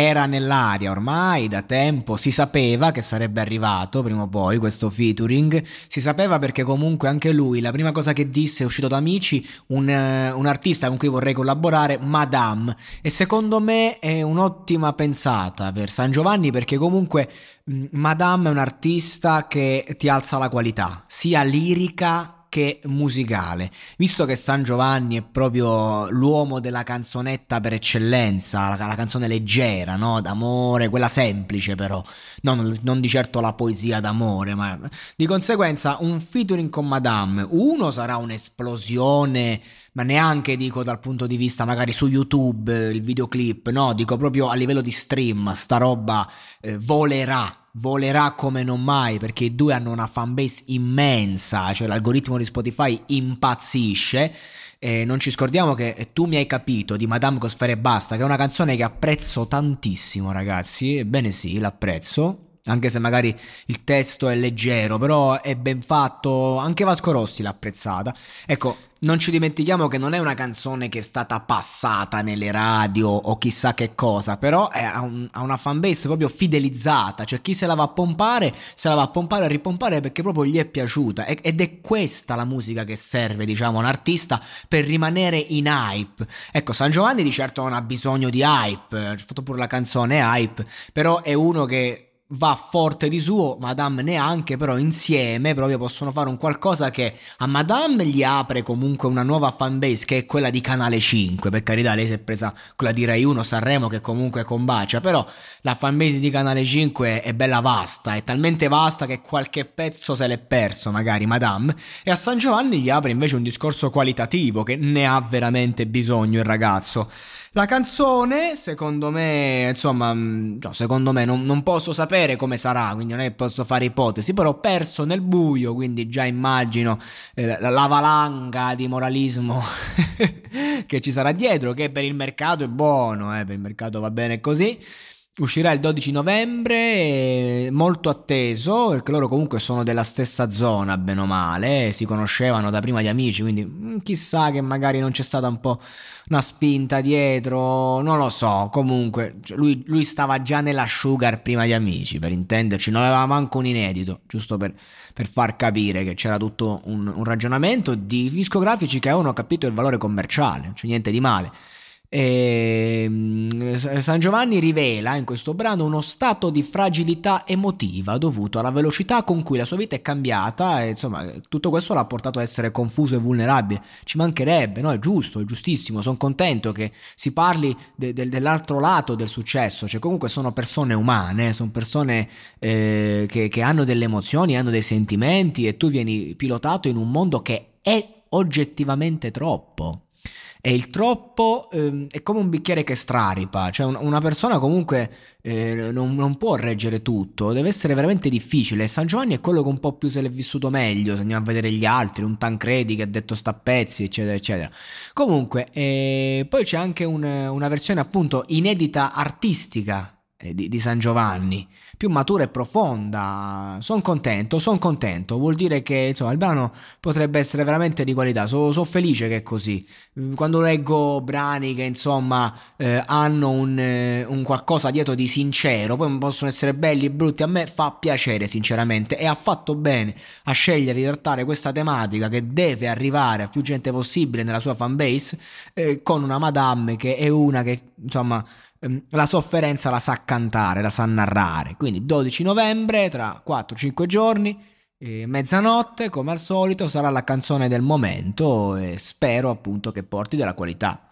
Era nell'aria ormai da tempo, si sapeva che sarebbe arrivato prima o poi questo featuring, si sapeva perché comunque anche lui, la prima cosa che disse è uscito da Amici, un, eh, un artista con cui vorrei collaborare, Madame, e secondo me è un'ottima pensata per San Giovanni perché comunque mh, Madame è un artista che ti alza la qualità, sia lirica che musicale. Visto che San Giovanni è proprio l'uomo della canzonetta per eccellenza, la, la canzone leggera, no? D'amore, quella semplice però, non, non, di certo la poesia d'amore, ma di conseguenza un featuring con Madame, uno sarà un'esplosione, ma neanche dico dal punto di vista magari su YouTube, il videoclip, no, dico proprio a livello di stream, sta roba eh, volerà volerà come non mai perché i due hanno una fanbase immensa, cioè l'algoritmo di Spotify impazzisce. E non ci scordiamo che Tu mi hai capito di Madame Cosfere Basta, che è una canzone che apprezzo tantissimo, ragazzi. Ebbene sì, l'apprezzo. Anche se magari il testo è leggero, però è ben fatto. Anche Vasco Rossi l'ha apprezzata. Ecco, non ci dimentichiamo che non è una canzone che è stata passata nelle radio o chissà che cosa, però ha, un, una fanbase proprio fidelizzata, cioè chi se la va a pompare, se la va a pompare e ripompare perché proprio gli è piaciuta ed è questa la musica che serve, diciamo, un artista per rimanere in hype. Ecco, San Giovanni di certo non ha bisogno di hype, ha fatto pure la canzone hype, però è uno che va forte di suo, Madame neanche, però insieme proprio possono fare un qualcosa che a Madame gli apre comunque una nuova fanbase che è quella di Canale 5, per carità lei si è presa quella di Rai 1 Sanremo che comunque combacia, però la fanbase di Canale 5 è bella vasta, è talmente vasta che qualche pezzo se l'è perso magari Madame e a San Giovanni gli apre invece un discorso qualitativo che ne ha veramente bisogno il ragazzo. La canzone, secondo me, insomma, mm, no, secondo me non, non, posso sapere come sarà, quindi non è che posso fare ipotesi, però perso nel buio, quindi già immagino eh, la valanga di moralismo che ci sarà dietro, che per il mercato è buono, eh, per il mercato va bene così. Uscirà il 12 novembre, molto atteso, perché loro comunque sono della stessa zona, bene o male, si conoscevano da prima di amici, quindi mm, chissà che magari non c'è stata un po' una spinta dietro, non lo so, comunque cioè lui, lui, stava già nella Sugar prima di amici, per intenderci, non aveva manco un inedito, giusto per, per far capire che c'era tutto un, un ragionamento di discografici che avevano capito il valore commerciale, cioè niente di male. E ehm, San Giovanni rivela in questo brano uno stato di fragilità emotiva dovuto alla velocità con cui la sua vita è cambiata e insomma tutto questo l'ha portato a essere confuso e vulnerabile. Ci mancherebbe, no? È giusto, è giustissimo, sono contento che si parli de- de- dell'altro lato del successo, cioè comunque sono persone umane, sono persone eh, che-, che hanno delle emozioni, hanno dei sentimenti e tu vieni pilotato in un mondo che è oggettivamente troppo e il troppo eh, è come un bicchiere che straripa, cioè un, una persona comunque eh, non, non, può reggere tutto, deve essere veramente difficile. San Giovanni è quello che un po' più se l'è vissuto meglio, se andiamo a vedere gli altri, un Tancredi che ha detto sta pezzi, eccetera, eccetera. Comunque, eh, poi c'è anche un, una versione appunto inedita artistica di, di, San Giovanni, più matura e profonda. Sono contento, sono contento. Vuol dire che insomma, il brano potrebbe essere veramente di qualità. Sono so felice che è così. Quando leggo brani che insomma eh, hanno un, eh, un, qualcosa dietro di sincero, poi possono essere belli e brutti, a me fa piacere sinceramente e ha fatto bene a scegliere di trattare questa tematica che deve arrivare a più gente possibile nella sua fanbase eh, con una madame che è una che insomma la sofferenza la sa cantare, la sa narrare. Quindi 12 novembre, tra 4-5 giorni, eh, mezzanotte, come al solito, sarà la canzone del momento e spero appunto che porti della qualità.